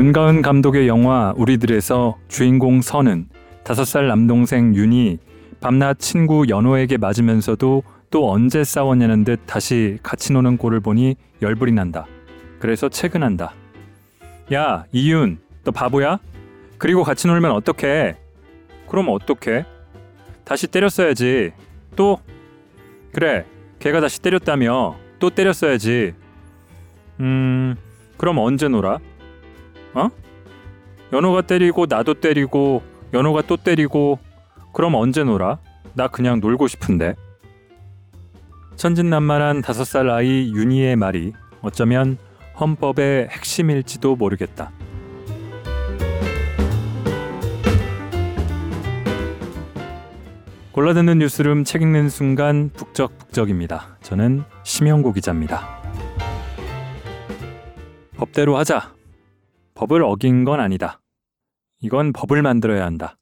윤가은 감독의 영화 우리들에서 주인공 선은 다섯 살 남동생 윤이 밤낮 친구 연호에게 맞으면서도 또 언제 싸웠냐는 듯 다시 같이 노는 꼴을 보니 열불이 난다. 그래서 퇴근한다. 야, 이윤, 너 바보야? 그리고 같이 놀면 어떡해? 그럼 어떡해? 다시 때렸어야지. 또? 그래, 걔가 다시 때렸다며. 또 때렸어야지. 음, 그럼 언제 놀아? 어? 연호가 때리고 나도 때리고 연호가 또 때리고 그럼 언제 놀아? 나 그냥 놀고 싶은데. 천진난만한 다섯 살 아이 윤희의 말이 어쩌면 헌법의 핵심일지도 모르겠다. 골라듣는 뉴스룸 책 읽는 순간 북적북적입니다. 저는 심영구 기자입니다. 법대로 하자. 법을 어긴 건 아니다. 이건 법을 만들어야 한다.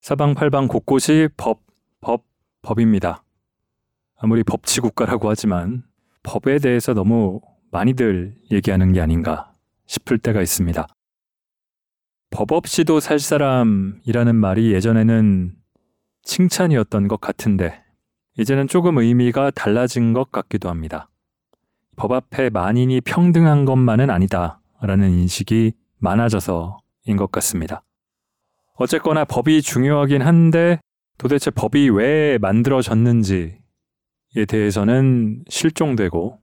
사방팔방 곳곳이 법, 법, 법입니다. 아무리 법치 국가라고 하지만 법에 대해서 너무 많이들 얘기하는 게 아닌가 싶을 때가 있습니다. 법 없이도 살 사람이라는 말이 예전에는 칭찬이었던 것 같은데 이제는 조금 의미가 달라진 것 같기도 합니다. 법 앞에 만인이 평등한 것만은 아니다 라는 인식이 많아져서인 것 같습니다. 어쨌거나 법이 중요하긴 한데 도대체 법이 왜 만들어졌는지에 대해서는 실종되고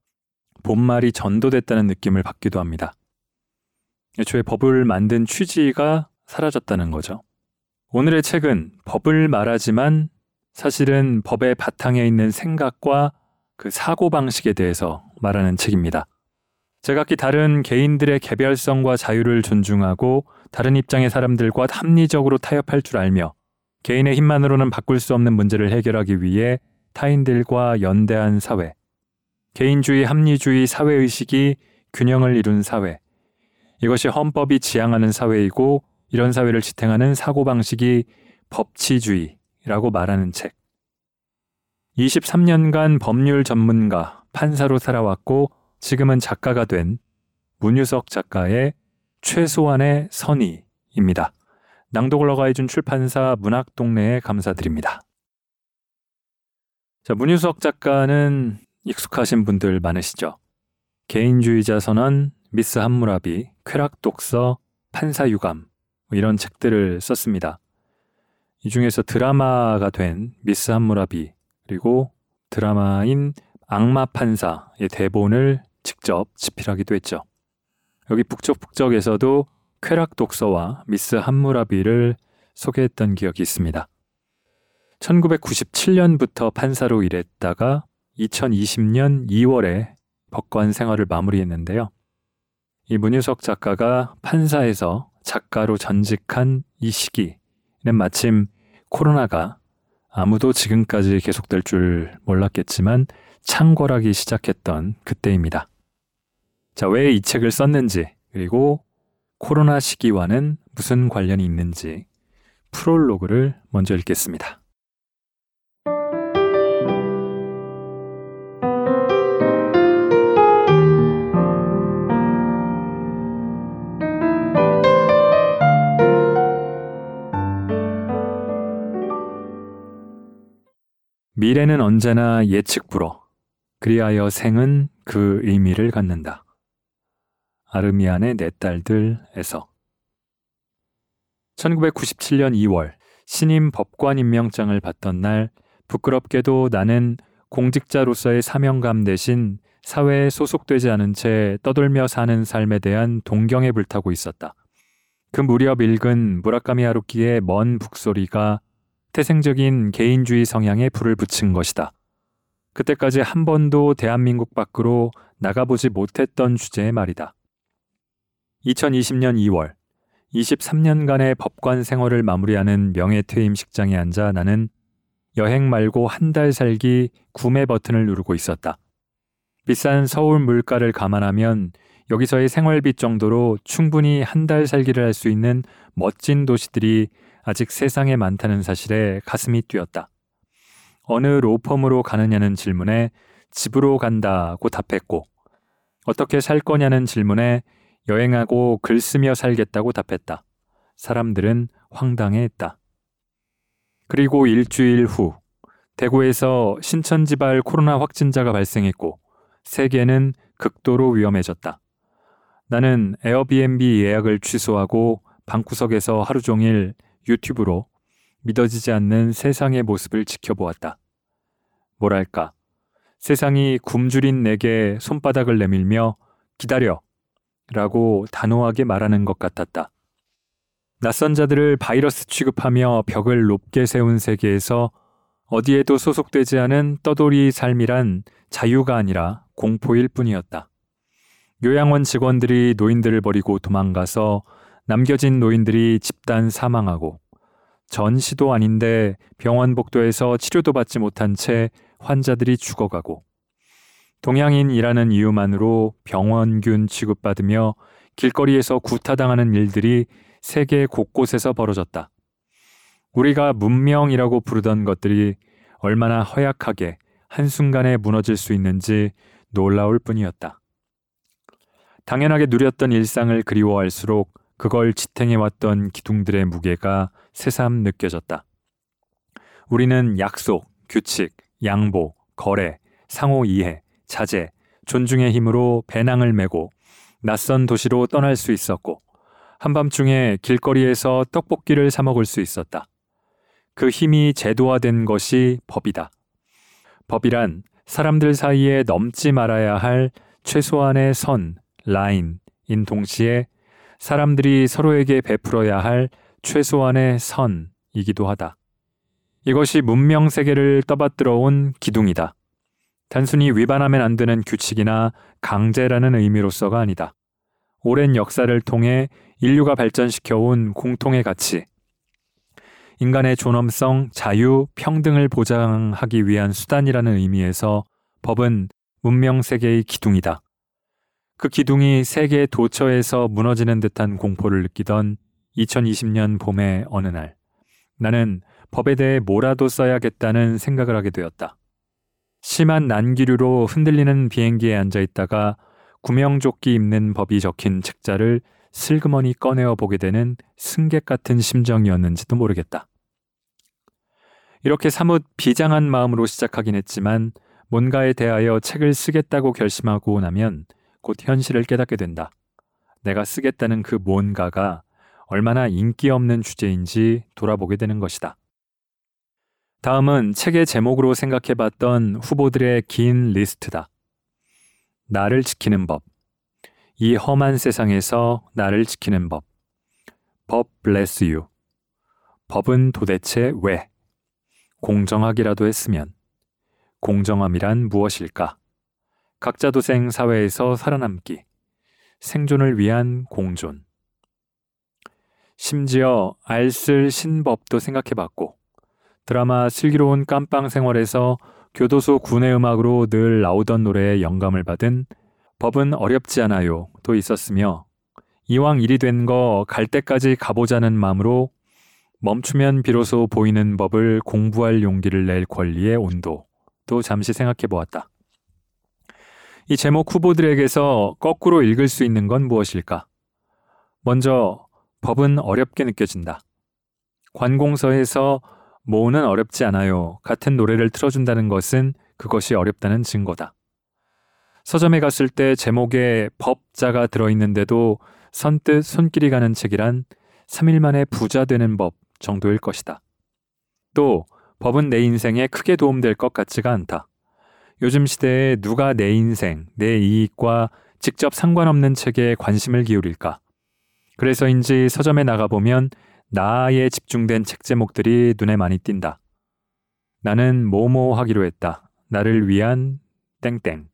본말이 전도됐다는 느낌을 받기도 합니다. 애초에 법을 만든 취지가 사라졌다는 거죠. 오늘의 책은 법을 말하지만 사실은 법의 바탕에 있는 생각과 그 사고방식에 대해서 말하는 책입니다. 제각기 다른 개인들의 개별성과 자유를 존중하고 다른 입장의 사람들과 합리적으로 타협할 줄 알며 개인의 힘만으로는 바꿀 수 없는 문제를 해결하기 위해 타인들과 연대한 사회, 개인주의, 합리주의, 사회의식이 균형을 이룬 사회, 이것이 헌법이 지향하는 사회이고 이런 사회를 지탱하는 사고방식이 법치주의라고 말하는 책. 23년간 법률 전문가, 판사로 살아왔고 지금은 작가가 된 문유석 작가의 최소한의 선의입니다. 낭독을 허가해준 출판사 문학동네에 감사드립니다. 자, 문유석 작가는 익숙하신 분들 많으시죠? 개인주의자 선언, 미스 한무라비, 쾌락 독서, 판사 유감 뭐 이런 책들을 썼습니다. 이 중에서 드라마가 된 미스 한무라비 그리고 드라마인 악마 판사의 대본을 직접 집필하기도 했죠. 여기 북적북적에서도 쾌락 독서와 미스 한무라비를 소개했던 기억이 있습니다. 1997년부터 판사로 일했다가 2020년 2월에 법관 생활을 마무리했는데요. 이 문유석 작가가 판사에서 작가로 전직한 이 시기는 마침 코로나가 아무도 지금까지 계속될 줄 몰랐겠지만 창궐하기 시작했던 그때입니다. 자, 왜 이 책을 썼는지, 그리고 코로나 시기와는 무슨 관련이 있는지 프롤로그를 먼저 읽겠습니다. 미래는 언제나 예측 불허. 그리하여 생은 그 의미를 갖는다. 아르미안의 내 딸들에서 1997년 2월 신임 법관 임명장을 받던 날 부끄럽게도 나는 공직자로서의 사명감 대신 사회에 소속되지 않은 채 떠돌며 사는 삶에 대한 동경에 불타고 있었다. 그 무렵 읽은 무라카미 하루키의 먼 북소리가 태생적인 개인주의 성향에 불을 붙인 것이다. 그때까지 한 번도 대한민국 밖으로 나가보지 못했던 주제의 말이다. 2020년 2월, 23년간의 법관 생활을 마무리하는 명예퇴임식장에 앉아 나는 여행 말고 한 달 살기 구매 버튼을 누르고 있었다. 비싼 서울 물가를 감안하면 여기서의 생활비 정도로 충분히 한 달 살기를 할 수 있는 멋진 도시들이 아직 세상에 많다는 사실에 가슴이 뛰었다. 어느 로펌으로 가느냐는 질문에 집으로 간다고 답했고, 어떻게 살 거냐는 질문에 여행하고 글 쓰며 살겠다고 답했다. 사람들은 황당해했다. 그리고 일주일 후 대구에서 신천지발 코로나 확진자가 발생했고 세계는 극도로 위험해졌다. 나는 에어비앤비 예약을 취소하고 방구석에서 하루 종일 유튜브로 믿어지지 않는 세상의 모습을 지켜보았다. 뭐랄까, 세상이 굶주린 내게 손바닥을 내밀며 기다려 라고 단호하게 말하는 것 같았다. 낯선 자들을 바이러스 취급하며 벽을 높게 세운 세계에서 어디에도 소속되지 않은 떠돌이 삶이란 자유가 아니라 공포일 뿐이었다. 요양원 직원들이 노인들을 버리고 도망가서 남겨진 노인들이 집단 사망하고 전시도 아닌데 병원 복도에서 치료도 받지 못한 채 환자들이 죽어가고 동양인이라는 이유만으로 병원균 취급받으며 길거리에서 구타당하는 일들이 세계 곳곳에서 벌어졌다. 우리가 문명이라고 부르던 것들이 얼마나 허약하게 한순간에 무너질 수 있는지 놀라울 뿐이었다. 당연하게 누렸던 일상을 그리워할수록 그걸 지탱해왔던 기둥들의 무게가 새삼 느껴졌다. 우리는 약속, 규칙, 양보, 거래, 상호 이해, 자제, 존중의 힘으로 배낭을 메고 낯선 도시로 떠날 수 있었고 한밤중에 길거리에서 떡볶이를 사 먹을 수 있었다. 그 힘이 제도화된 것이 법이다. 법이란 사람들 사이에 넘지 말아야 할 최소한의 선, 라인인 동시에 사람들이 서로에게 베풀어야 할 최소한의 선이기도 하다. 이것이 문명 세계를 떠받들어 온 기둥이다. 단순히 위반하면 안 되는 규칙이나 강제라는 의미로서가 아니다. 오랜 역사를 통해 인류가 발전시켜온 공통의 가치, 인간의 존엄성, 자유, 평등을 보장하기 위한 수단이라는 의미에서 법은 문명 세계의 기둥이다. 그 기둥이 세계 도처에서 무너지는 듯한 공포를 느끼던 2020년 봄의 어느 날, 나는 법에 대해 뭐라도 써야겠다는 생각을 하게 되었다. 심한 난기류로 흔들리는 비행기에 앉아 있다가 구명조끼 입는 법이 적힌 책자를 슬그머니 꺼내어 보게 되는 승객 같은 심정이었는지도 모르겠다. 이렇게 사뭇 비장한 마음으로 시작하긴 했지만 뭔가에 대하여 책을 쓰겠다고 결심하고 나면 곧 현실을 깨닫게 된다. 내가 쓰겠다는 그 뭔가가 얼마나 인기 없는 주제인지 돌아보게 되는 것이다. 다음은 책의 제목으로 생각해 봤던 후보들의 긴 리스트다. 나를 지키는 법. 이 험한 세상에서 나를 지키는 법. 법 bless. 법은 도대체 왜? 공정하기라도 했으면. 공정함이란 무엇일까? 각자 도생 사회에서 살아남기. 생존을 위한 공존. 심지어 알쓸 신법도 생각해 봤고, 드라마 슬기로운 깜빵 생활에서 교도소 군의 음악으로 늘 나오던 노래에 영감을 받은 법은 어렵지 않아요 도 있었으며 이왕 일이 된 거 갈 때까지 가보자는 마음으로 멈추면 비로소 보이는 법을 공부할 용기를 낼 권리의 온도 도 잠시 생각해 보았다. 이 제목 후보들에게서 거꾸로 읽을 수 있는 건 무엇일까? 먼저 법은 어렵게 느껴진다. 관공서에서 모으는 어렵지 않아요. 같은 노래를 틀어준다는 것은 그것이 어렵다는 증거다. 서점에 갔을 때 제목에 법자가 들어있는데도 선뜻 손길이 가는 책이란 3일 만에 부자 되는 법 정도일 것이다. 또 법은 내 인생에 크게 도움될 것 같지가 않다. 요즘 시대에 누가 내 인생, 내 이익과 직접 상관없는 책에 관심을 기울일까? 그래서인지 서점에 나가보면 나에 집중된 책 제목들이 눈에 많이 띈다. 나는 뭐뭐 하기로 했다. 나를 위한 땡땡,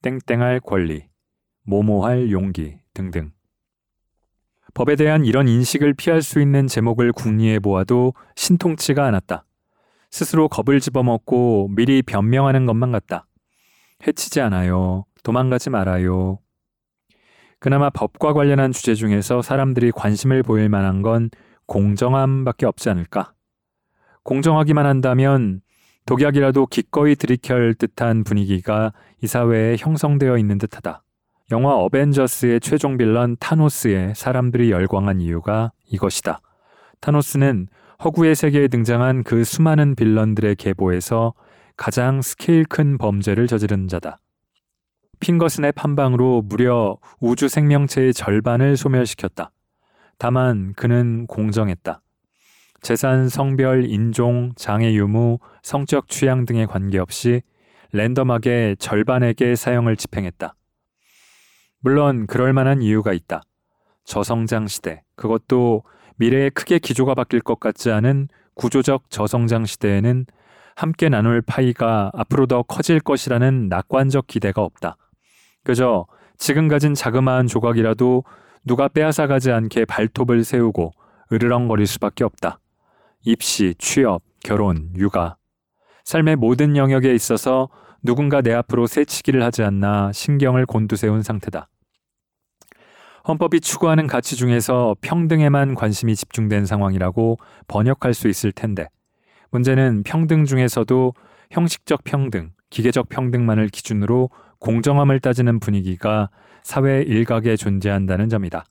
땡땡할 권리, 뭐뭐 할 용기 등등. 법에 대한 이런 인식을 피할 수 있는 제목을 궁리해 보아도 신통치가 않았다. 스스로 겁을 집어먹고 미리 변명하는 것만 같다. 해치지 않아요. 도망가지 말아요. 그나마 법과 관련한 주제 중에서 사람들이 관심을 보일 만한 건 공정함밖에 없지 않을까? 공정하기만 한다면 독약이라도 기꺼이 들이킬 듯한 분위기가 이 사회에 형성되어 있는 듯하다. 영화 어벤져스의 최종 빌런 타노스에 사람들이 열광한 이유가 이것이다. 타노스는 허구의 세계에 등장한 그 수많은 빌런들의 계보에서 가장 스케일 큰 범죄를 저지른 자다. 핑거슨의 판방으로 무려 우주 생명체의 절반을 소멸시켰다. 다만 그는 공정했다. 재산, 성별, 인종, 장애 유무, 성적 취향 등에 관계없이 랜덤하게 절반에게 사형을 집행했다. 물론 그럴 만한 이유가 있다. 저성장 시대, 그것도 미래에 크게 기조가 바뀔 것 같지 않은 구조적 저성장 시대에는 함께 나눌 파이가 앞으로 더 커질 것이라는 낙관적 기대가 없다. 그저 지금 가진 자그마한 조각이라도 누가 빼앗아가지 않게 발톱을 세우고 으르렁거릴 수밖에 없다. 입시, 취업, 결혼, 육아. 삶의 모든 영역에 있어서 누군가 내 앞으로 새치기를 하지 않나 신경을 곤두세운 상태다. 헌법이 추구하는 가치 중에서 평등에만 관심이 집중된 상황이라고 번역할 수 있을 텐데, 문제는 평등 중에서도 형식적 평등, 기계적 평등만을 기준으로 공정함을 따지는 분위기가 사회 일각에 존재한다는 점이다.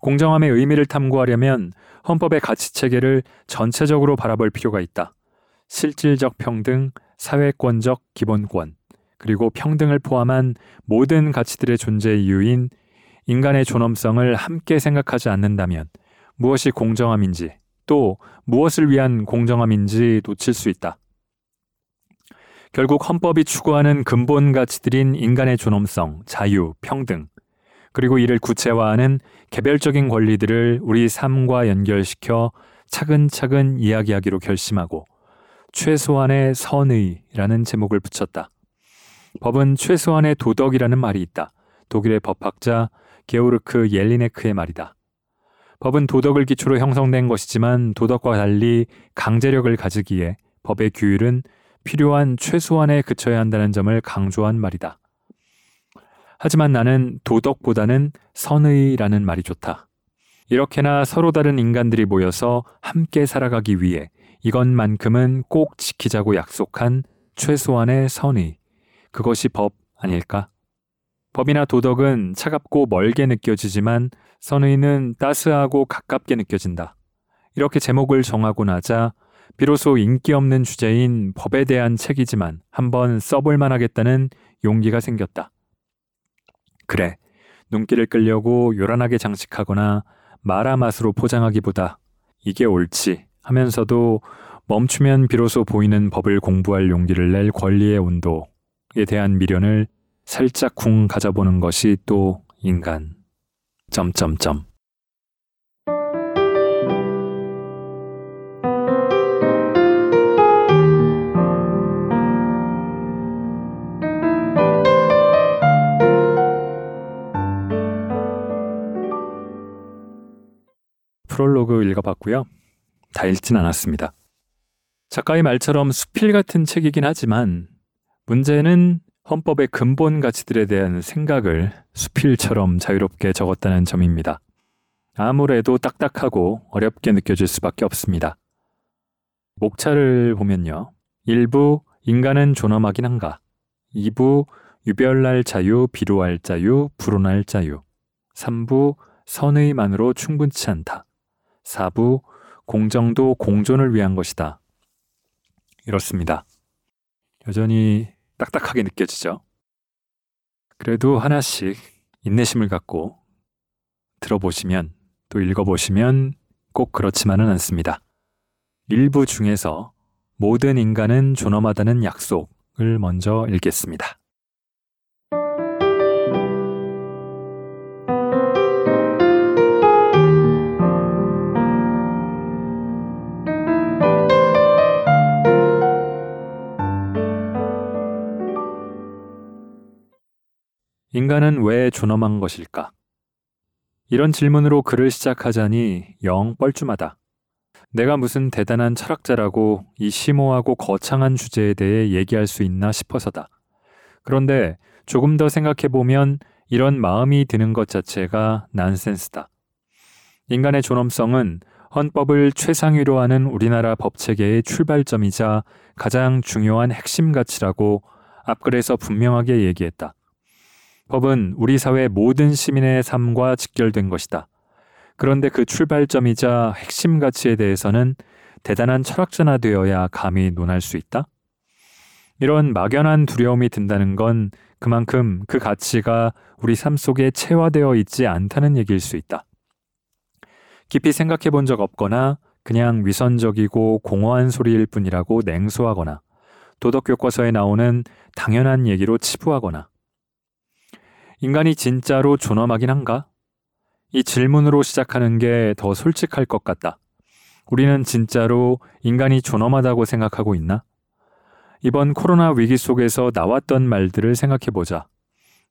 공정함의 의미를 탐구하려면 헌법의 가치 체계를 전체적으로 바라볼 필요가 있다. 실질적 평등, 사회권적 기본권, 그리고 평등을 포함한 모든 가치들의 존재 이유인 인간의 존엄성을 함께 생각하지 않는다면 무엇이 공정함인지 또 무엇을 위한 공정함인지 놓칠 수 있다. 결국 헌법이 추구하는 근본 가치들인 인간의 존엄성, 자유, 평등, 그리고 이를 구체화하는 개별적인 권리들을 우리 삶과 연결시켜 차근차근 이야기하기로 결심하고 최소한의 선의라는 제목을 붙였다. 법은 최소한의 도덕이라는 말이 있다. 독일의 법학자 게오르크 옐리네크의 말이다. 법은 도덕을 기초로 형성된 것이지만 도덕과 달리 강제력을 가지기에 법의 규율은 필요한 최소한에 그쳐야 한다는 점을 강조한 말이다. 하지만 나는 도덕보다는 선의라는 말이 좋다. 이렇게나 서로 다른 인간들이 모여서 함께 살아가기 위해 이것만큼은 꼭 지키자고 약속한 최소한의 선의. 그것이 법 아닐까? 법이나 도덕은 차갑고 멀게 느껴지지만 선의는 따스하고 가깝게 느껴진다. 이렇게 제목을 정하고 나자 비로소 인기 없는 주제인 법에 대한 책이지만 한번 써볼 만하겠다는 용기가 생겼다. 그래, 눈길을 끌려고 요란하게 장식하거나 마라맛으로 포장하기보다 이게 옳지 하면서도 멈추면 비로소 보이는 법을 공부할 용기를 낼 권리의 온도에 대한 미련을 살짝 쿵 가져보는 것이 또 인간. 점점점. 프롤로그 읽어봤고요. 다 읽진 않았습니다. 작가의 말처럼 수필 같은 책이긴 하지만 문제는 헌법의 근본 가치들에 대한 생각을 수필처럼 자유롭게 적었다는 점입니다. 아무래도 딱딱하고 어렵게 느껴질 수밖에 없습니다. 목차를 보면요. 1부 인간은 존엄하긴 한가. 2부 유별날 자유, 비로할 자유, 불온할 자유. 3부 선의만으로 충분치 않다. 4부 공정도 공존을 위한 것이다. 이렇습니다. 여전히 딱딱하게 느껴지죠. 그래도 하나씩 인내심을 갖고 들어보시면 또 읽어보시면 꼭 그렇지만은 않습니다. 일부 중에서 모든 인간은 존엄하다는 약속을 먼저 읽겠습니다. 인간은 왜 존엄한 것일까? 이런 질문으로 글을 시작하자니 영 뻘쭘하다. 내가 무슨 대단한 철학자라고 이 심오하고 거창한 주제에 대해 얘기할 수 있나 싶어서다. 그런데 조금 더 생각해보면 이런 마음이 드는 것 자체가 난센스다. 인간의 존엄성은 헌법을 최상위로 하는 우리나라 법체계의 출발점이자 가장 중요한 핵심 가치라고 앞글에서 분명하게 얘기했다. 법은 우리 사회 모든 시민의 삶과 직결된 것이다. 그런데 그 출발점이자 핵심 가치에 대해서는 대단한 철학자나 되어야 감히 논할 수 있다? 이런 막연한 두려움이 든다는 건 그만큼 그 가치가 우리 삶 속에 체화되어 있지 않다는 얘기일 수 있다. 깊이 생각해 본 적 없거나 그냥 위선적이고 공허한 소리일 뿐이라고 냉소하거나 도덕 교과서에 나오는 당연한 얘기로 치부하거나 인간이 진짜로 존엄하긴 한가? 이 질문으로 시작하는 게 더 솔직할 것 같다. 우리는 진짜로 인간이 존엄하다고 생각하고 있나? 이번 코로나 위기 속에서 나왔던 말들을 생각해 보자.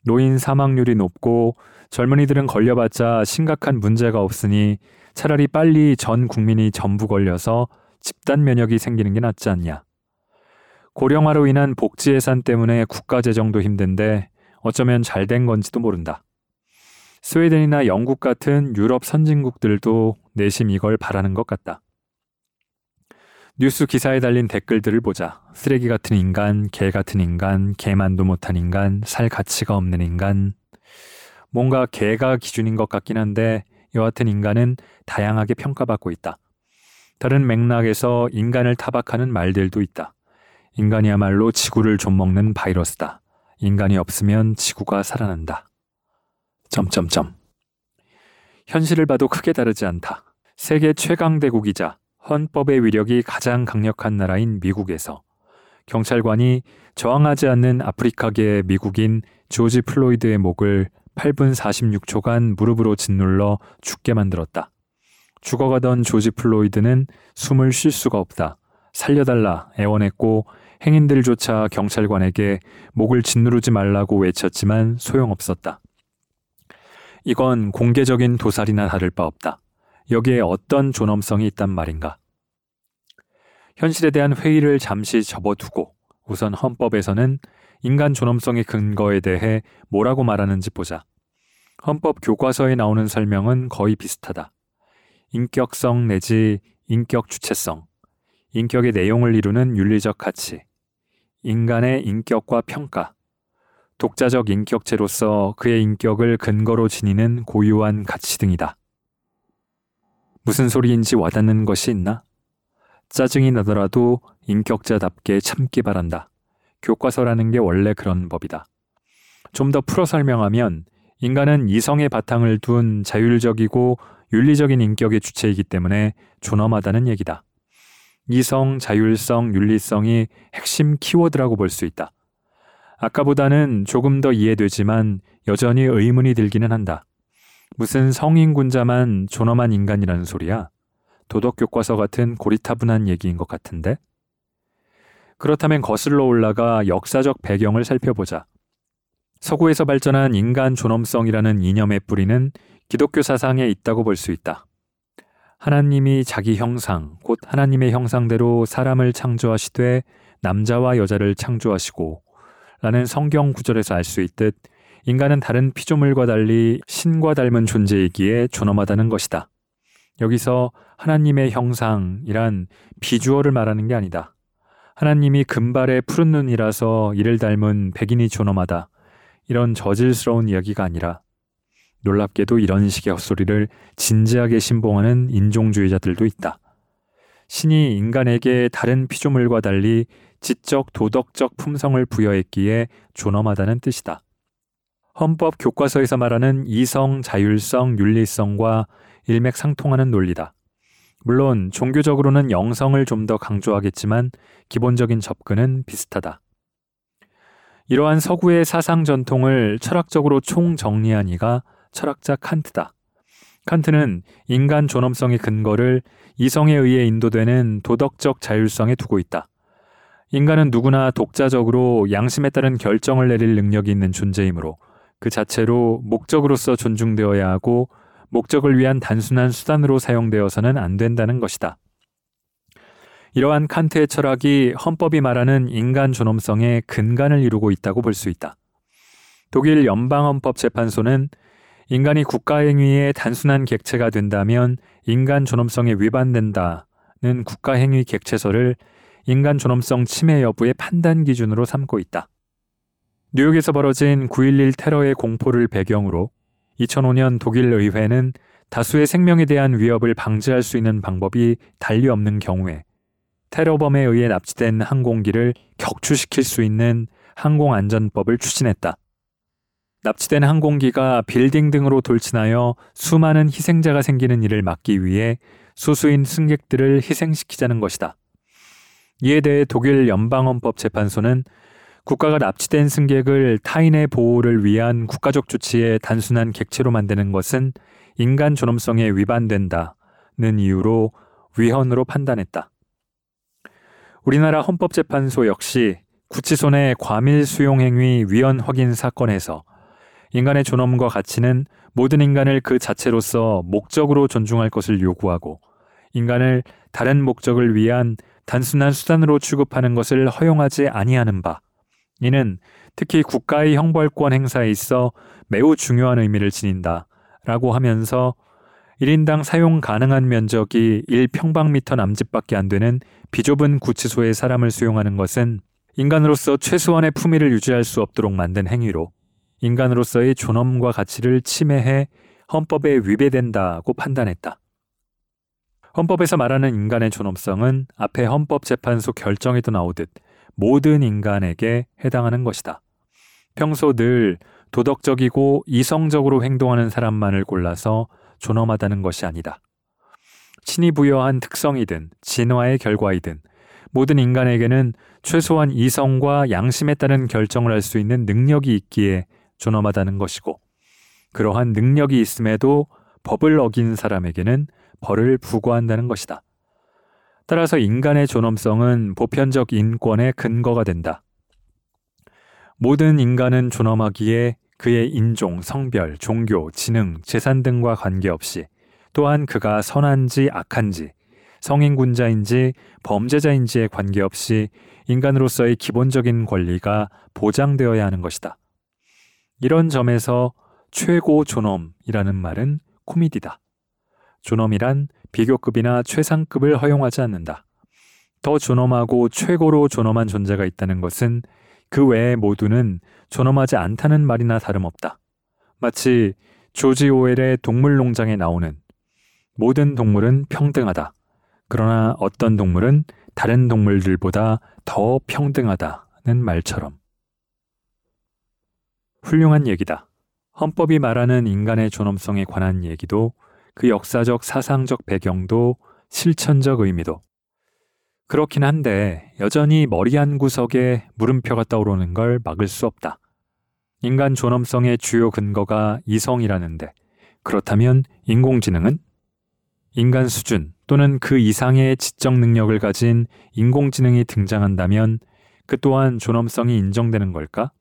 노인 사망률이 높고 젊은이들은 걸려봤자 심각한 문제가 없으니 차라리 빨리 전 국민이 전부 걸려서 집단 면역이 생기는 게 낫지 않냐. 고령화로 인한 복지 예산 때문에 국가 재정도 힘든데 어쩌면 잘 된 건지도 모른다. 스웨덴이나 영국 같은 유럽 선진국들도 내심 이걸 바라는 것 같다. 뉴스 기사에 달린 댓글들을 보자. 쓰레기 같은 인간, 개 같은 인간, 개만도 못한 인간, 살 가치가 없는 인간. 뭔가 개가 기준인 것 같긴 한데 여하튼 인간은 다양하게 평가받고 있다. 다른 맥락에서 인간을 타박하는 말들도 있다. 인간이야말로 지구를 좀먹는 바이러스다. 인간이 없으면 지구가 살아난다. 점점점. 현실을 봐도 크게 다르지 않다. 세계 최강 대국이자 헌법의 위력이 가장 강력한 나라인 미국에서 경찰관이 저항하지 않는 아프리카계 미국인 조지 플로이드의 목을 8분 46초간 무릎으로 짓눌러 죽게 만들었다. 죽어가던 조지 플로이드는 숨을 쉴 수가 없다. 살려달라 애원했고 행인들조차 경찰관에게 목을 짓누르지 말라고 외쳤지만 소용없었다. 이건 공개적인 도살이나 다를 바 없다. 여기에 어떤 존엄성이 있단 말인가? 현실에 대한 회의를 잠시 접어두고 우선 헌법에서는 인간 존엄성의 근거에 대해 뭐라고 말하는지 보자. 헌법 교과서에 나오는 설명은 거의 비슷하다. 인격성 내지 인격 주체성, 인격의 내용을 이루는 윤리적 가치, 인간의 인격과 평가, 독자적 인격체로서 그의 인격을 근거로 지니는 고유한 가치 등이다. 무슨 소리인지 와닿는 것이 있나? 짜증이 나더라도 인격자답게 참기 바란다. 교과서라는 게 원래 그런 법이다. 좀 더 풀어 설명하면 인간은 이성의 바탕을 둔 자율적이고 윤리적인 인격의 주체이기 때문에 존엄하다는 얘기다. 이성, 자율성, 윤리성이 핵심 키워드라고 볼 수 있다. 아까보다는 조금 더 이해되지만 여전히 의문이 들기는 한다. 무슨 성인군자만 존엄한 인간이라는 소리야? 도덕교과서 같은 고리타분한 얘기인 것 같은데? 그렇다면 거슬러 올라가 역사적 배경을 살펴보자. 서구에서 발전한 인간 존엄성이라는 이념의 뿌리는 기독교 사상에 있다고 볼 수 있다. 하나님이 자기 형상, 곧 하나님의 형상대로 사람을 창조하시되 남자와 여자를 창조하시고 라는 성경 구절에서 알 수 있듯 인간은 다른 피조물과 달리 신과 닮은 존재이기에 존엄하다는 것이다. 여기서 하나님의 형상이란 비주얼을 말하는 게 아니다. 하나님이 금발의 푸른 눈이라서 이를 닮은 백인이 존엄하다. 이런 저질스러운 이야기가 아니라 놀랍게도 이런 식의 헛소리를 진지하게 신봉하는 인종주의자들도 있다. 신이 인간에게 다른 피조물과 달리 지적 도덕적 품성을 부여했기에 존엄하다는 뜻이다. 헌법 교과서에서 말하는 이성, 자율성, 윤리성과 일맥상통하는 논리다. 물론 종교적으로는 영성을 좀 더 강조하겠지만 기본적인 접근은 비슷하다. 이러한 서구의 사상 전통을 철학적으로 총정리한 이가 철학자 칸트다. 칸트는 인간 존엄성의 근거를 이성에 의해 인도되는 도덕적 자율성에 두고 있다. 인간은 누구나 독자적으로 양심에 따른 결정을 내릴 능력이 있는 존재이므로 그 자체로 목적으로서 존중되어야 하고 목적을 위한 단순한 수단으로 사용되어서는 안 된다는 것이다. 이러한 칸트의 철학이 헌법이 말하는 인간 존엄성의 근간을 이루고 있다고 볼 수 있다. 독일 연방헌법재판소는 인간이 국가행위의 단순한 객체가 된다면 인간 존엄성에 위반된다는 국가행위 객체서를 인간 존엄성 침해 여부의 판단 기준으로 삼고 있다. 뉴욕에서 벌어진 9.11 테러의 공포를 배경으로 2005년 독일 의회는 다수의 생명에 대한 위협을 방지할 수 있는 방법이 달리 없는 경우에 테러범에 의해 납치된 항공기를 격추시킬 수 있는 항공안전법을 추진했다. 납치된 항공기가 빌딩 등으로 돌진하여 수많은 희생자가 생기는 일을 막기 위해 소수인 승객들을 희생시키자는 것이다. 이에 대해 독일 연방헌법재판소는 국가가 납치된 승객을 타인의 보호를 위한 국가적 조치의 단순한 객체로 만드는 것은 인간 존엄성에 위반된다는 이유로 위헌으로 판단했다. 우리나라 헌법재판소 역시 구치소 내 과밀 수용 행위 위헌 확인 사건에서 인간의 존엄과 가치는 모든 인간을 그 자체로서 목적으로 존중할 것을 요구하고 인간을 다른 목적을 위한 단순한 수단으로 취급하는 것을 허용하지 아니하는 바. 이는 특히 국가의 형벌권 행사에 있어 매우 중요한 의미를 지닌다. 라고 하면서 1인당 사용 가능한 면적이 1평방미터 남짓밖에 안 되는 비좁은 구치소에 사람을 수용하는 것은 인간으로서 최소한의 품위를 유지할 수 없도록 만든 행위로 인간으로서의 존엄과 가치를 침해해 헌법에 위배된다고 판단했다. 헌법에서 말하는 인간의 존엄성은 앞에 헌법재판소 결정에도 나오듯 모든 인간에게 해당하는 것이다. 평소 늘 도덕적이고 이성적으로 행동하는 사람만을 골라서 존엄하다는 것이 아니다. 신이 부여한 특성이든 진화의 결과이든 모든 인간에게는 최소한 이성과 양심에 따른 결정을 할 수 있는 능력이 있기에 존엄하다는 것이고 그러한 능력이 있음에도 법을 어긴 사람에게는 벌을 부과한다는 것이다. 따라서 인간의 존엄성은 보편적 인권의 근거가 된다. 모든 인간은 존엄하기에 그의 인종, 성별, 종교, 지능, 재산 등과 관계없이 또한 그가 선한지 악한지, 성인군자인지 범죄자인지에 관계없이 인간으로서의 기본적인 권리가 보장되어야 하는 것이다. 이런 점에서 최고 존엄이라는 말은 코미디다. 존엄이란 비교급이나 최상급을 허용하지 않는다. 더 존엄하고 최고로 존엄한 존재가 있다는 것은 그 외의 모두는 존엄하지 않다는 말이나 다름없다. 마치 조지 오웰의 동물농장에 나오는 모든 동물은 평등하다. 그러나 어떤 동물은 다른 동물들보다 더 평등하다는 말처럼. 훌륭한 얘기다. 헌법이 말하는 인간의 존엄성에 관한 얘기도 그 역사적 사상적 배경도 실천적 의미도 그렇긴 한데 여전히 머리 한 구석에 물음표가 떠오르는 걸 막을 수 없다. 인간 존엄성의 주요 근거가 이성이라는데 그렇다면 인공지능은 인간 수준 또는 그 이상의 지적 능력을 가진 인공지능이 등장한다면 그 또한 존엄성이 인정되는 걸까?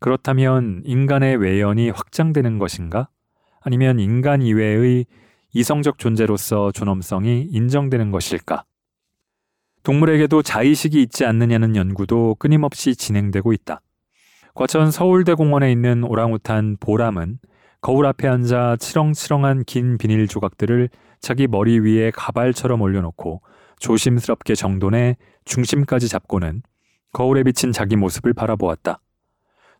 그렇다면 인간의 외연이 확장되는 것인가? 아니면 인간 이외의 이성적 존재로서 존엄성이 인정되는 것일까? 동물에게도 자의식이 있지 않느냐는 연구도 끊임없이 진행되고 있다. 과천 서울대공원에 있는 오랑우탄 보람은 거울 앞에 앉아 치렁치렁한 긴 비닐 조각들을 자기 머리 위에 가발처럼 올려놓고 조심스럽게 정돈해 중심까지 잡고는 거울에 비친 자기 모습을 바라보았다.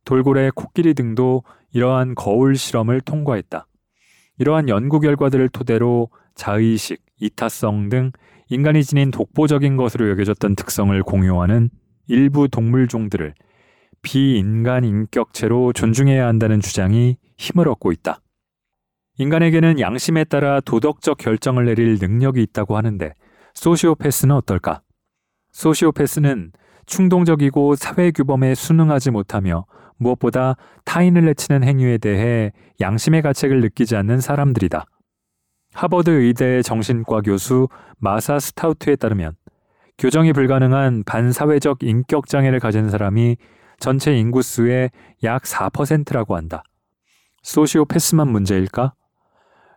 돌고래 코끼리 등도 이러한 거울 실험을 통과했다. 이러한 연구 결과들을 토대로 자의식, 이타성 등 인간이 지닌 독보적인 것으로 여겨졌던 특성을 공유하는 일부 동물종들을 비인간 인격체로 존중해야 한다는 주장이 힘을 얻고 있다. 인간에게는 양심에 따라 도덕적 결정을 내릴 능력이 있다고 하는데 소시오패스는 어떨까? 소시오패스는 충동적이고 사회 규범에 순응하지 못하며 무엇보다 타인을 해치는 행위에 대해 양심의 가책을 느끼지 않는 사람들이다. 하버드 의대 정신과 교수 마사 스타우트에 따르면 교정이 불가능한 반사회적 인격 장애를 가진 사람이 전체 인구수의 약 4%라고 한다. 소시오패스만 문제일까?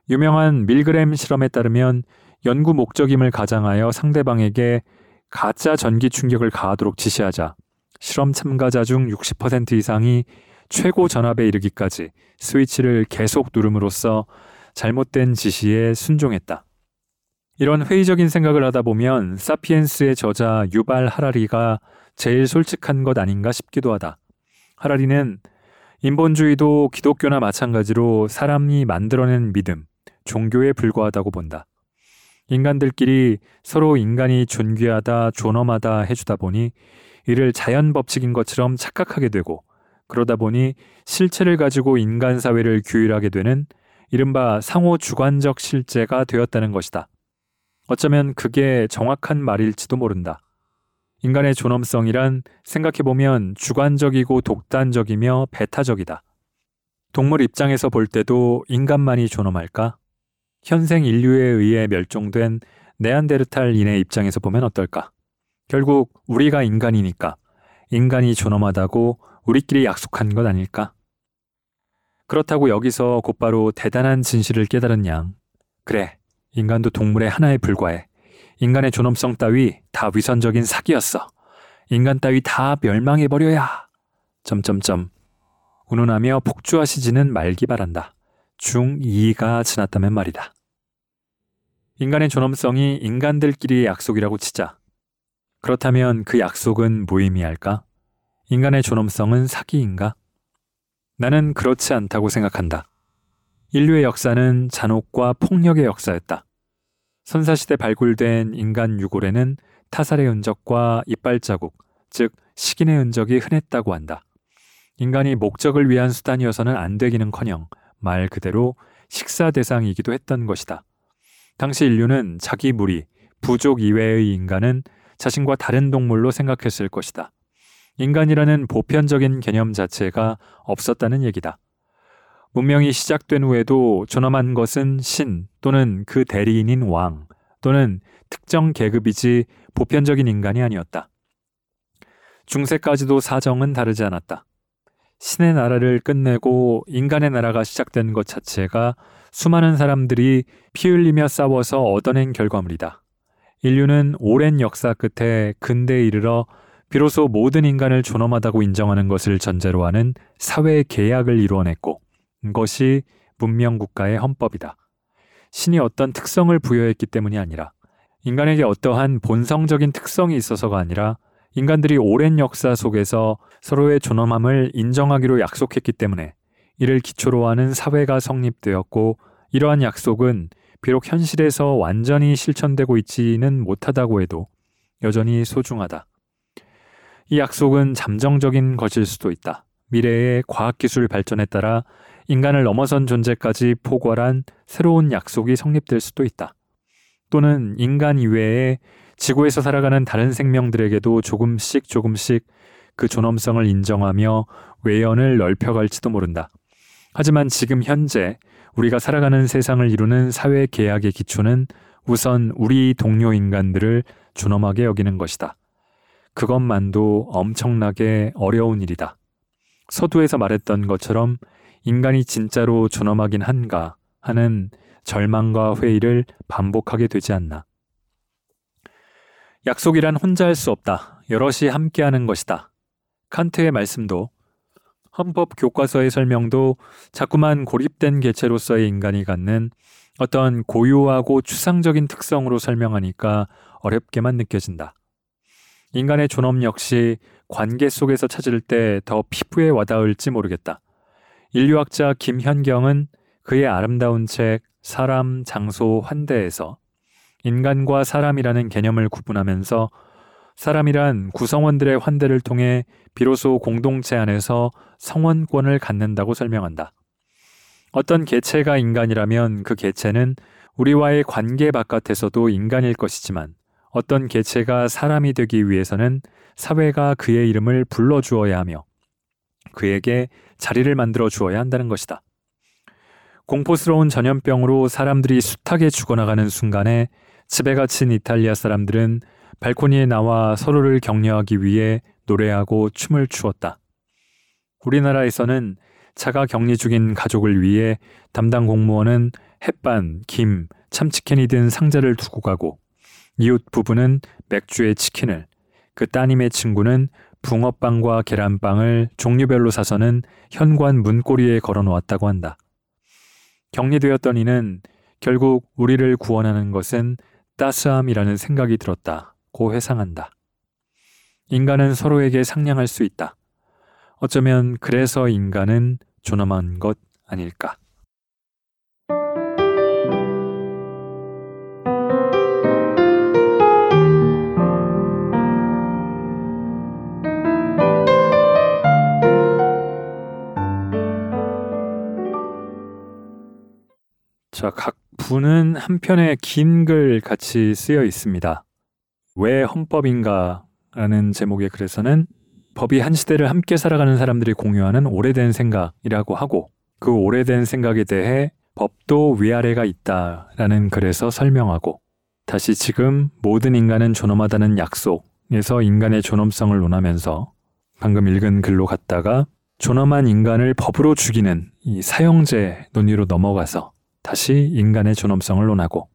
유명한 밀그램 실험에 따르면 연구 목적임을 가장하여 상대방에게 가짜 전기 충격을 가하도록 지시하자 실험 참가자 중 60% 이상이 최고 전압에 이르기까지 스위치를 계속 누름으로써 잘못된 지시에 순종했다. 이런 회의적인 생각을 하다 보면 사피엔스의 저자 유발 하라리가 제일 솔직한 것 아닌가 싶기도 하다. 하라리는 인본주의도 기독교나 마찬가지로 사람이 만들어낸 믿음, 종교에 불과하다고 본다. 인간들끼리 서로 인간이 존귀하다, 존엄하다 해주다 보니 이를 자연 법칙인 것처럼 착각하게 되고 그러다 보니 실체를 가지고 인간 사회를 규율하게 되는 이른바 상호 주관적 실제가 되었다는 것이다. 어쩌면 그게 정확한 말일지도 모른다. 인간의 존엄성이란 생각해보면 주관적이고 독단적이며 배타적이다. 동물 입장에서 볼 때도 인간만이 존엄할까? 현생 인류에 의해 멸종된 네안데르탈인의 입장에서 보면 어떨까? 결국 우리가 인간이니까 인간이 존엄하다고 우리끼리 약속한 것 아닐까? 그렇다고 여기서 곧바로 대단한 진실을 깨달은 양. 그래, 인간도 동물의 하나에 불과해. 인간의 존엄성 따위 다 위선적인 사기였어. 인간 따위 다 멸망해버려야. 점점점. 운운하며 폭주하시지는 말기 바란다. 중2가 지났다면 말이다. 인간의 존엄성이 인간들끼리의 약속이라고 치자. 그렇다면 그 약속은 무의미할까? 인간의 존엄성은 사기인가? 나는 그렇지 않다고 생각한다. 인류의 역사는 잔혹과 폭력의 역사였다. 선사시대 발굴된 인간 유골에는 타살의 흔적과 이빨 자국, 즉 식인의 흔적이 흔했다고 한다. 인간이 목적을 위한 수단이어서는 안 되기는커녕 말 그대로 식사 대상이기도 했던 것이다. 당시 인류는 자기 무리, 부족 이외의 인간은 자신과 다른 동물로 생각했을 것이다. 인간이라는 보편적인 개념 자체가 없었다는 얘기다. 문명이 시작된 후에도 존엄한 것은 신 또는 그 대리인인 왕 또는 특정 계급이지 보편적인 인간이 아니었다. 중세까지도 사정은 다르지 않았다. 신의 나라를 끝내고 인간의 나라가 시작된 것 자체가 수많은 사람들이 피 흘리며 싸워서 얻어낸 결과물이다. 인류는 오랜 역사 끝에 근대에 이르러 비로소 모든 인간을 존엄하다고 인정하는 것을 전제로 하는 사회 계약을 이루어냈고 이것이 문명 국가의 헌법이다. 신이 어떤 특성을 부여했기 때문이 아니라 인간에게 어떠한 본성적인 특성이 있어서가 아니라 인간들이 오랜 역사 속에서 서로의 존엄함을 인정하기로 약속했기 때문에 이를 기초로 하는 사회가 성립되었고 이러한 약속은 비록 현실에서 완전히 실천되고 있지는 못하다고 해도 여전히 소중하다. 이 약속은 잠정적인 것일 수도 있다. 미래의 과학기술 발전에 따라 인간을 넘어선 존재까지 포괄한 새로운 약속이 성립될 수도 있다. 또는 인간 이외에 지구에서 살아가는 다른 생명들에게도 조금씩 조금씩 그 존엄성을 인정하며 외연을 넓혀갈지도 모른다. 하지만 지금 현재 우리가 살아가는 세상을 이루는 사회 계약의 기초는 우선 우리 동료 인간들을 존엄하게 여기는 것이다. 그것만도 엄청나게 어려운 일이다. 서두에서 말했던 것처럼 인간이 진짜로 존엄하긴 한가 하는 절망과 회의를 반복하게 되지 않나. 약속이란 혼자 할 수 없다. 여럿이 함께하는 것이다. 칸트의 말씀도 헌법 교과서의 설명도 자꾸만 고립된 개체로서의 인간이 갖는 어떤 고유하고 추상적인 특성으로 설명하니까 어렵게만 느껴진다. 인간의 존엄 역시 관계 속에서 찾을 때 더 피부에 와닿을지 모르겠다. 인류학자 김현경은 그의 아름다운 책 사람, 장소, 환대에서 인간과 사람이라는 개념을 구분하면서 사람이란 구성원들의 환대를 통해 비로소 공동체 안에서 성원권을 갖는다고 설명한다. 어떤 개체가 인간이라면 그 개체는 우리와의 관계 바깥에서도 인간일 것이지만 어떤 개체가 사람이 되기 위해서는 사회가 그의 이름을 불러주어야 하며 그에게 자리를 만들어 주어야 한다는 것이다. 공포스러운 전염병으로 사람들이 숱하게 죽어나가는 순간에 집에 갇힌 이탈리아 사람들은 발코니에 나와 서로를 격려하기 위해 노래하고 춤을 추었다. 우리나라에서는 차가 격리 중인 가족을 위해 담당 공무원은 햇반, 김, 참치캔이 든 상자를 두고 가고 이웃 부부는 맥주에 치킨을, 그 따님의 친구는 붕어빵과 계란빵을 종류별로 사서는 현관 문고리에 걸어 놓았다고 한다. 격리되었던 이는 결국 우리를 구원하는 것은 따스함이라는 생각이 들었다. 고 회상한다. 인간은 서로에게 상냥할 수 있다. 어쩌면 그래서 인간은 존엄한 것 아닐까. 자, 각 부는 한 편의 긴 글 같이 쓰여 있습니다. 왜 헌법인가? 라는 제목의 글에서는 법이 한 시대를 함께 살아가는 사람들이 공유하는 오래된 생각이라고 하고 그 오래된 생각에 대해 법도 위아래가 있다라는 글에서 설명하고 다시 지금 모든 인간은 존엄하다는 약속에서 인간의 존엄성을 논하면서 방금 읽은 글로 갔다가 존엄한 인간을 법으로 죽이는 이 사형제 논의로 넘어가서 다시 인간의 존엄성을 논하고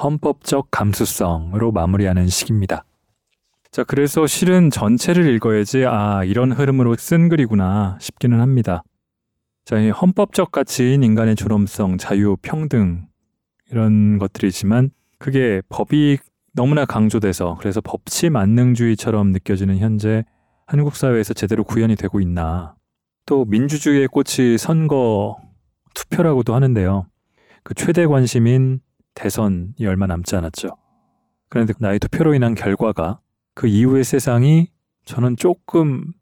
헌법적 감수성으로 마무리하는 식입니다. 자, 그래서 실은 전체를 읽어야지, 아, 이런 흐름으로 쓴 글이구나 싶기는 합니다. 자, 이 헌법적 가치인 인간의 존엄성, 자유, 평등, 이런 것들이지만, 그게 법이 너무나 강조돼서, 그래서 법치 만능주의처럼 느껴지는 현재 한국 사회에서 제대로 구현이 되고 있나. 또 민주주의의 꽃이 선거 투표라고도 하는데요. 그 최대 관심인 대선이 얼마 남지 않았죠. 그런데 나의 투표로 인한 결과가 그 이후의 세상이 저는 조금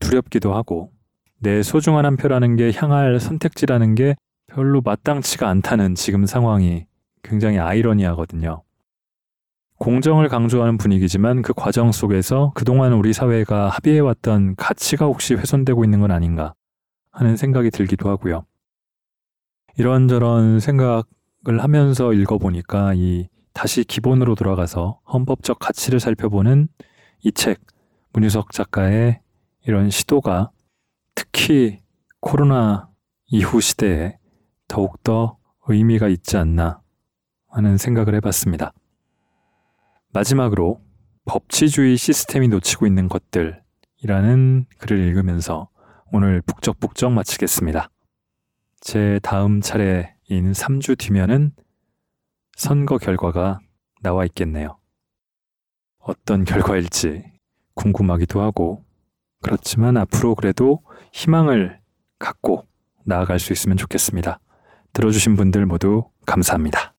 두렵기도 하고 내 소중한 한 표라는 게 향할 선택지라는 게 별로 마땅치가 않다는 지금 상황이 굉장히 아이러니하거든요. 공정을 강조하는 분위기지만 그 과정 속에서 그동안 우리 사회가 합의해왔던 가치가 혹시 훼손되고 있는 건 아닌가 하는 생각이 들기도 하고요. 이런저런 생각 을 하면서 읽어보니까 이 다시 기본으로 돌아가서 헌법적 가치를 살펴보는 이 책, 문유석 작가의 이런 시도가 특히 코로나 이후 시대에 더욱더 의미가 있지 않나 하는 생각을 해봤습니다. 마지막으로 법치주의 시스템이 놓치고 있는 것들이라는 글을 읽으면서 오늘 북적북적 마치겠습니다. 제 다음 차례 인 3주 뒤면은 선거 결과가 나와 있겠네요. 어떤 결과일지 궁금하기도 하고, 그렇지만 앞으로 그래도 희망을 갖고 나아갈 수 있으면 좋겠습니다. 들어주신 분들 모두 감사합니다.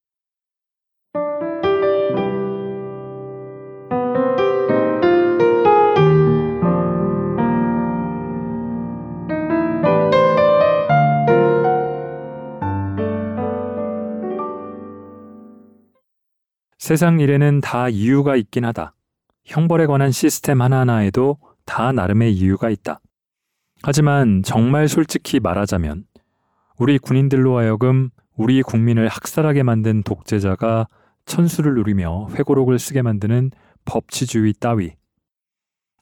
세상 일에는 다 이유가 있긴 하다. 형벌에 관한 시스템 하나하나에도 다 나름의 이유가 있다. 하지만 정말 솔직히 말하자면 우리 군인들로 하여금 우리 국민을 학살하게 만든 독재자가 천수를 누리며 회고록을 쓰게 만드는 법치주의 따위.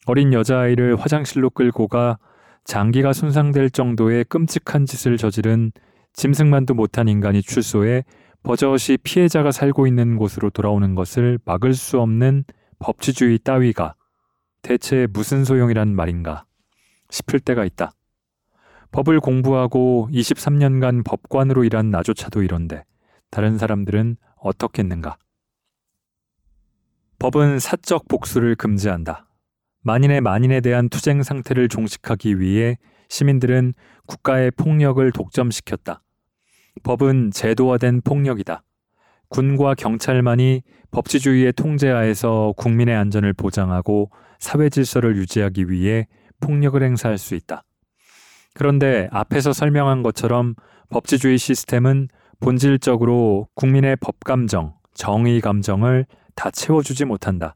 어린 여자아이를 화장실로 끌고 가 장기가 손상될 정도의 끔찍한 짓을 저지른 짐승만도 못한 인간이 출소해 버젓이 피해자가 살고 있는 곳으로 돌아오는 것을 막을 수 없는 법치주의 따위가 대체 무슨 소용이란 말인가 싶을 때가 있다. 법을 공부하고 23년간 법관으로 일한 나조차도 이런데 다른 사람들은 어떻겠는가? 법은 사적 복수를 금지한다. 만인의 만인에 대한 투쟁 상태를 종식하기 위해 시민들은 국가의 폭력을 독점시켰다. 법은 제도화된 폭력이다. 군과 경찰만이 법치주의의 통제하에서 국민의 안전을 보장하고 사회 질서를 유지하기 위해 폭력을 행사할 수 있다. 그런데 앞에서 설명한 것처럼 법치주의 시스템은 본질적으로 국민의 법감정, 정의 감정을 다 채워주지 못한다.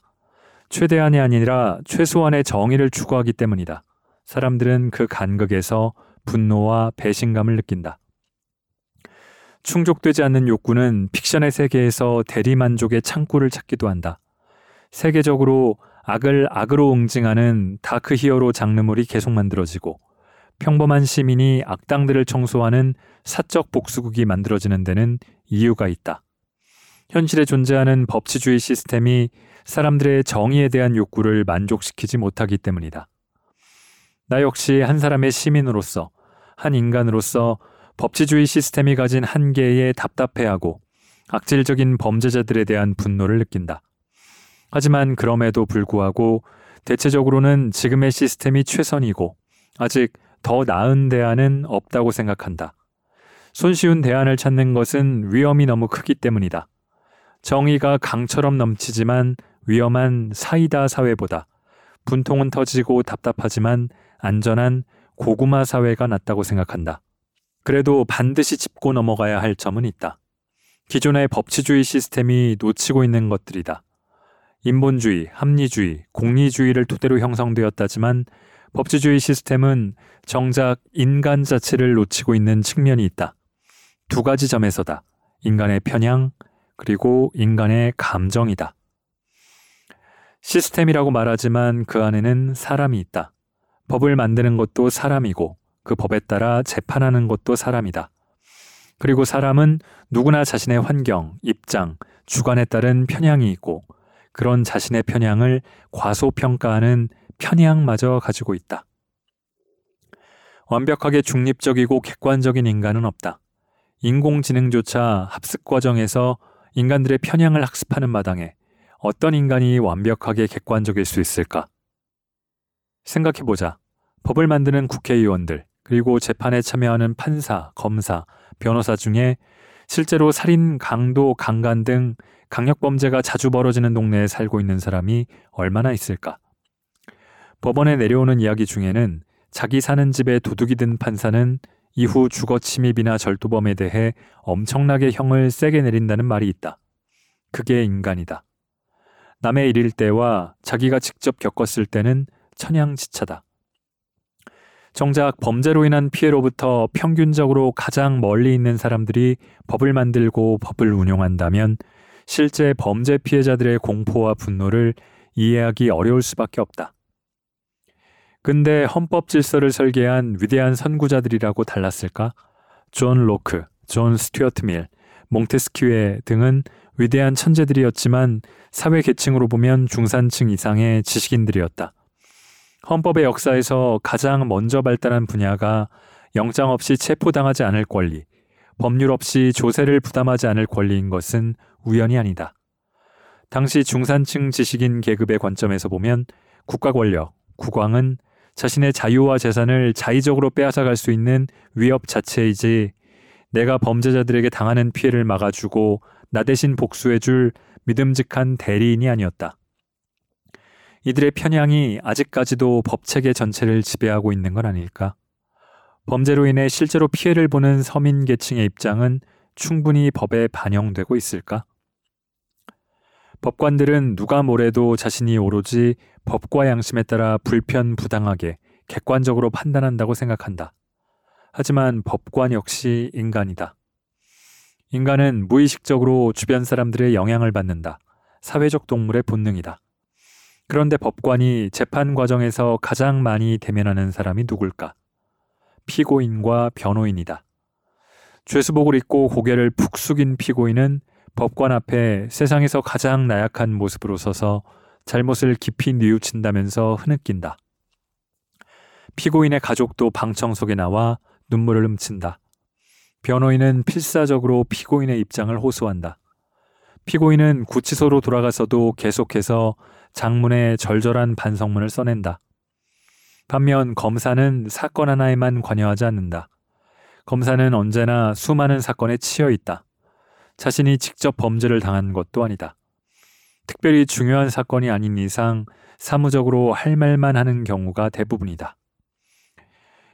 최대한이 아니라 최소한의 정의를 추구하기 때문이다. 사람들은 그 간극에서 분노와 배신감을 느낀다. 충족되지 않는 욕구는 픽션의 세계에서 대리만족의 창구를 찾기도 한다. 세계적으로 악을 악으로 응징하는 dark hero 장르물이 계속 만들어지고 평범한 시민이 악당들을 청소하는 사적 복수극이 만들어지는 데는 이유가 있다. 현실에 존재하는 법치주의 시스템이 사람들의 정의에 대한 욕구를 만족시키지 못하기 때문이다. 나 역시 한 사람의 시민으로서, 한 인간으로서 법치주의 시스템이 가진 한계에 답답해하고 악질적인 범죄자들에 대한 분노를 느낀다. 하지만 그럼에도 불구하고 대체적으로는 지금의 시스템이 최선이고 아직 더 나은 대안은 없다고 생각한다. 손쉬운 대안을 찾는 것은 위험이 너무 크기 때문이다. 정의가 강처럼 넘치지만 위험한 사이다 사회보다 분통은 터지고 답답하지만 안전한 고구마 사회가 낫다고 생각한다. 그래도 반드시 짚고 넘어가야 할 점은 있다. 기존의 법치주의 시스템이 놓치고 있는 것들이다. 인본주의, 합리주의, 공리주의를 토대로 형성되었다지만 법치주의 시스템은 정작 인간 자체를 놓치고 있는 측면이 있다. 두 가지 점에서다. 인간의 편향, 그리고 인간의 감정이다. 시스템이라고 말하지만 그 안에는 사람이 있다. 법을 만드는 것도 사람이고 그 법에 따라 재판하는 것도 사람이다. 그리고 사람은 누구나 자신의 환경, 입장, 주관에 따른 편향이 있고 그런 자신의 편향을 과소평가하는 편향마저 가지고 있다. 완벽하게 중립적이고 객관적인 인간은 없다. 인공지능조차 합습 과정에서 인간들의 편향을 학습하는 마당에 어떤 인간이 완벽하게 객관적일 수 있을까? 생각해보자. 법을 만드는 국회의원들, 그리고 재판에 참여하는 판사, 검사, 변호사 중에 실제로 살인, 강도, 강간 등 강력범죄가 자주 벌어지는 동네에 살고 있는 사람이 얼마나 있을까? 법원에 내려오는 이야기 중에는 자기 사는 집에 도둑이 든 판사는 이후 주거 침입이나 절도범에 대해 엄청나게 형을 세게 내린다는 말이 있다. 그게 인간이다. 남의 일일 때와 자기가 직접 겪었을 때는 천양지차다. 정작 범죄로 인한 피해로부터 평균적으로 가장 멀리 있는 사람들이 법을 만들고 법을 운용한다면 실제 범죄 피해자들의 공포와 분노를 이해하기 어려울 수밖에 없다. 근데 헌법 질서를 설계한 위대한 선구자들이라고 달랐을까? 존 로크, 존 스튜어트 밀, 몽테스키외 등은 위대한 천재들이었지만 사회 계층으로 보면 중산층 이상의 지식인들이었다. 헌법의 역사에서 가장 먼저 발달한 분야가 영장 없이 체포당하지 않을 권리, 법률 없이 조세를 부담하지 않을 권리인 것은 우연이 아니다. 당시 중산층 지식인 계급의 관점에서 보면 국가 권력, 국왕은 자신의 자유와 재산을 자의적으로 빼앗아갈 수 있는 위협 자체이지 내가 범죄자들에게 당하는 피해를 막아주고 나 대신 복수해줄 믿음직한 대리인이 아니었다. 이들의 편향이 아직까지도 법체계 전체를 지배하고 있는 건 아닐까? 범죄로 인해 실제로 피해를 보는 서민 계층의 입장은 충분히 법에 반영되고 있을까? 법관들은 누가 뭐래도 자신이 오로지 법과 양심에 따라 불편 부당하게 객관적으로 판단한다고 생각한다. 하지만 법관 역시 인간이다. 인간은 무의식적으로 주변 사람들의 영향을 받는다. 사회적 동물의 본능이다. 그런데 법관이 재판 과정에서 가장 많이 대면하는 사람이 누굴까? 피고인과 변호인이다. 죄수복을 입고 고개를 푹 숙인 피고인은 법관 앞에 세상에서 가장 나약한 모습으로 서서 잘못을 깊이 뉘우친다면서 흐느낀다. 피고인의 가족도 방청 속에 나와 눈물을 훔친다. 변호인은 필사적으로 피고인의 입장을 호소한다. 피고인은 구치소로 돌아가서도 계속해서 장문의 절절한 반성문을 써낸다. 반면 검사는 사건 하나에만 관여하지 않는다. 검사는 언제나 수많은 사건에 치여 있다. 자신이 직접 범죄를 당한 것도 아니다. 특별히 중요한 사건이 아닌 이상 사무적으로 할 말만 하는 경우가 대부분이다.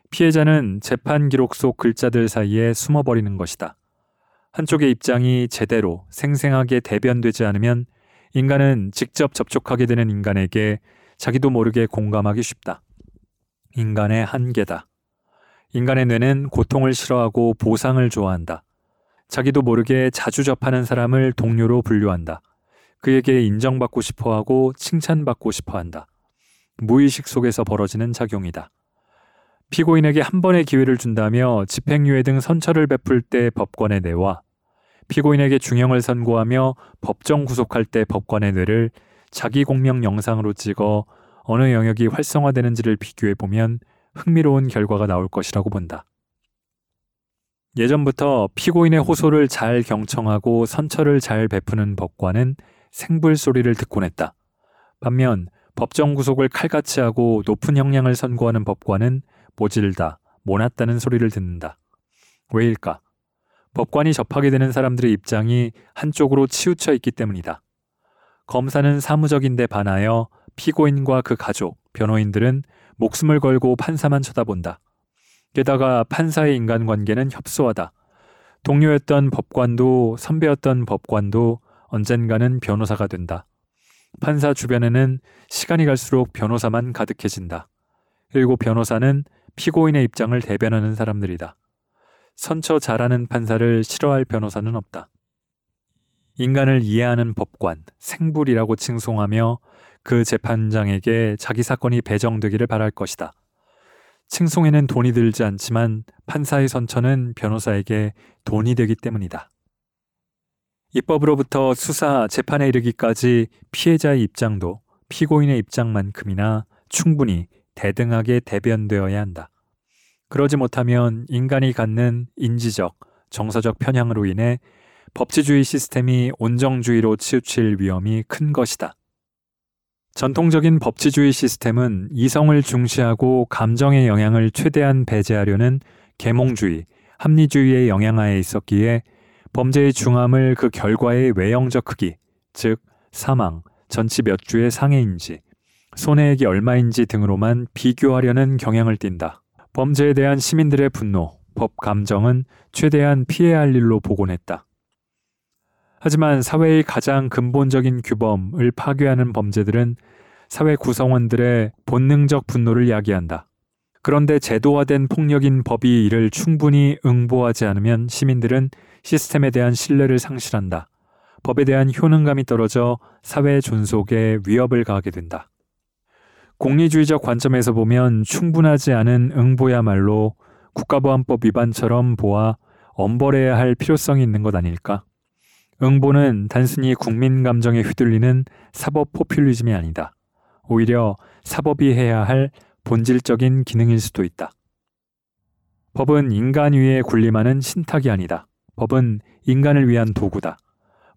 피해자는 재판 기록 속 글자들 사이에 숨어버리는 것이다. 한쪽의 입장이 제대로 생생하게 대변되지 않으면 인간은 직접 접촉하게 되는 인간에게 자기도 모르게 공감하기 쉽다. 인간의 한계다. 인간의 뇌는 고통을 싫어하고 보상을 좋아한다. 자기도 모르게 자주 접하는 사람을 동료로 분류한다. 그에게 인정받고 싶어 하고 칭찬받고 싶어 한다. 무의식 속에서 벌어지는 작용이다. 피고인에게 한 번의 기회를 준다며 집행유예 등 선처를 베풀 때 법관의 뇌와 피고인에게 중형을 선고하며 법정 구속할 때 법관의 뇌를 자기 공명 영상으로 찍어 어느 영역이 활성화되는지를 비교해 보면 흥미로운 결과가 나올 것이라고 본다. 예전부터 피고인의 호소를 잘 경청하고 선처를 잘 베푸는 법관은 생불 소리를 듣곤 했다. 반면 법정 구속을 칼같이 하고 높은 형량을 선고하는 법관은 모질다, 모났다는 소리를 듣는다. 왜일까? 법관이 접하게 되는 사람들의 입장이 한쪽으로 치우쳐 있기 때문이다. 검사는 사무적인데 반하여 피고인과 그 가족, 변호인들은 목숨을 걸고 판사만 쳐다본다. 게다가 판사의 인간관계는 협소하다. 동료였던 법관도 선배였던 법관도 언젠가는 변호사가 된다. 판사 주변에는 시간이 갈수록 변호사만 가득해진다. 그리고 변호사는 피고인의 입장을 대변하는 사람들이다. 선처 잘하는 판사를 싫어할 변호사는 없다. 인간을 이해하는 법관, 생불이라고 칭송하며 그 재판장에게 자기 사건이 배정되기를 바랄 것이다. 칭송에는 돈이 들지 않지만 판사의 선처는 변호사에게 돈이 되기 때문이다. 입법으로부터 수사, 재판에 이르기까지 피해자의 입장도 피고인의 입장만큼이나 충분히 대등하게 대변되어야 한다. 그러지 못하면 인간이 갖는 인지적, 정서적 편향으로 인해 법치주의 시스템이 온정주의로 치우칠 위험이 큰 것이다. 전통적인 법치주의 시스템은 이성을 중시하고 감정의 영향을 최대한 배제하려는 계몽주의, 합리주의의 영향하에 있었기에 범죄의 중함을 그 결과의 외형적 크기, 즉 사망, 전치 몇 주의 상해인지, 손해액이 얼마인지 등으로만 비교하려는 경향을 띈다. 범죄에 대한 시민들의 분노, 법 감정은 최대한 피해야 할 일로 보곤 했다. 하지만 사회의 가장 근본적인 규범을 파괴하는 범죄들은 사회 구성원들의 본능적 분노를 야기한다. 그런데 제도화된 폭력인 법이 이를 충분히 응보하지 않으면 시민들은 시스템에 대한 신뢰를 상실한다. 법에 대한 효능감이 떨어져 사회 존속에 위협을 가하게 된다. 공리주의적 관점에서 보면 충분하지 않은 응보야말로 국가보안법 위반처럼 보아 엄벌해야 할 필요성이 있는 것 아닐까? 응보는 단순히 국민 감정에 휘둘리는 사법 포퓰리즘이 아니다. 오히려 사법이 해야 할 본질적인 기능일 수도 있다. 법은 인간 위에 군림하는 신탁이 아니다. 법은 인간을 위한 도구다.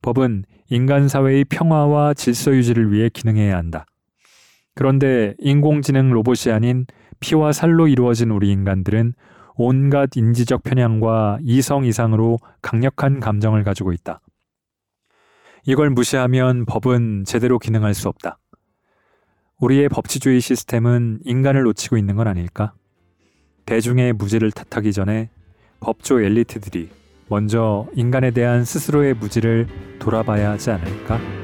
법은 인간 사회의 평화와 질서 유지를 위해 기능해야 한다. 그런데 인공지능 로봇이 아닌 피와 살로 이루어진 우리 인간들은 온갖 인지적 편향과 이성 이상으로 강력한 감정을 가지고 있다. 이걸 무시하면 법은 제대로 기능할 수 없다. 우리의 법치주의 시스템은 인간을 놓치고 있는 건 아닐까? 대중의 무지를 탓하기 전에 법조 엘리트들이 먼저 인간에 대한 스스로의 무지를 돌아봐야 하지 않을까?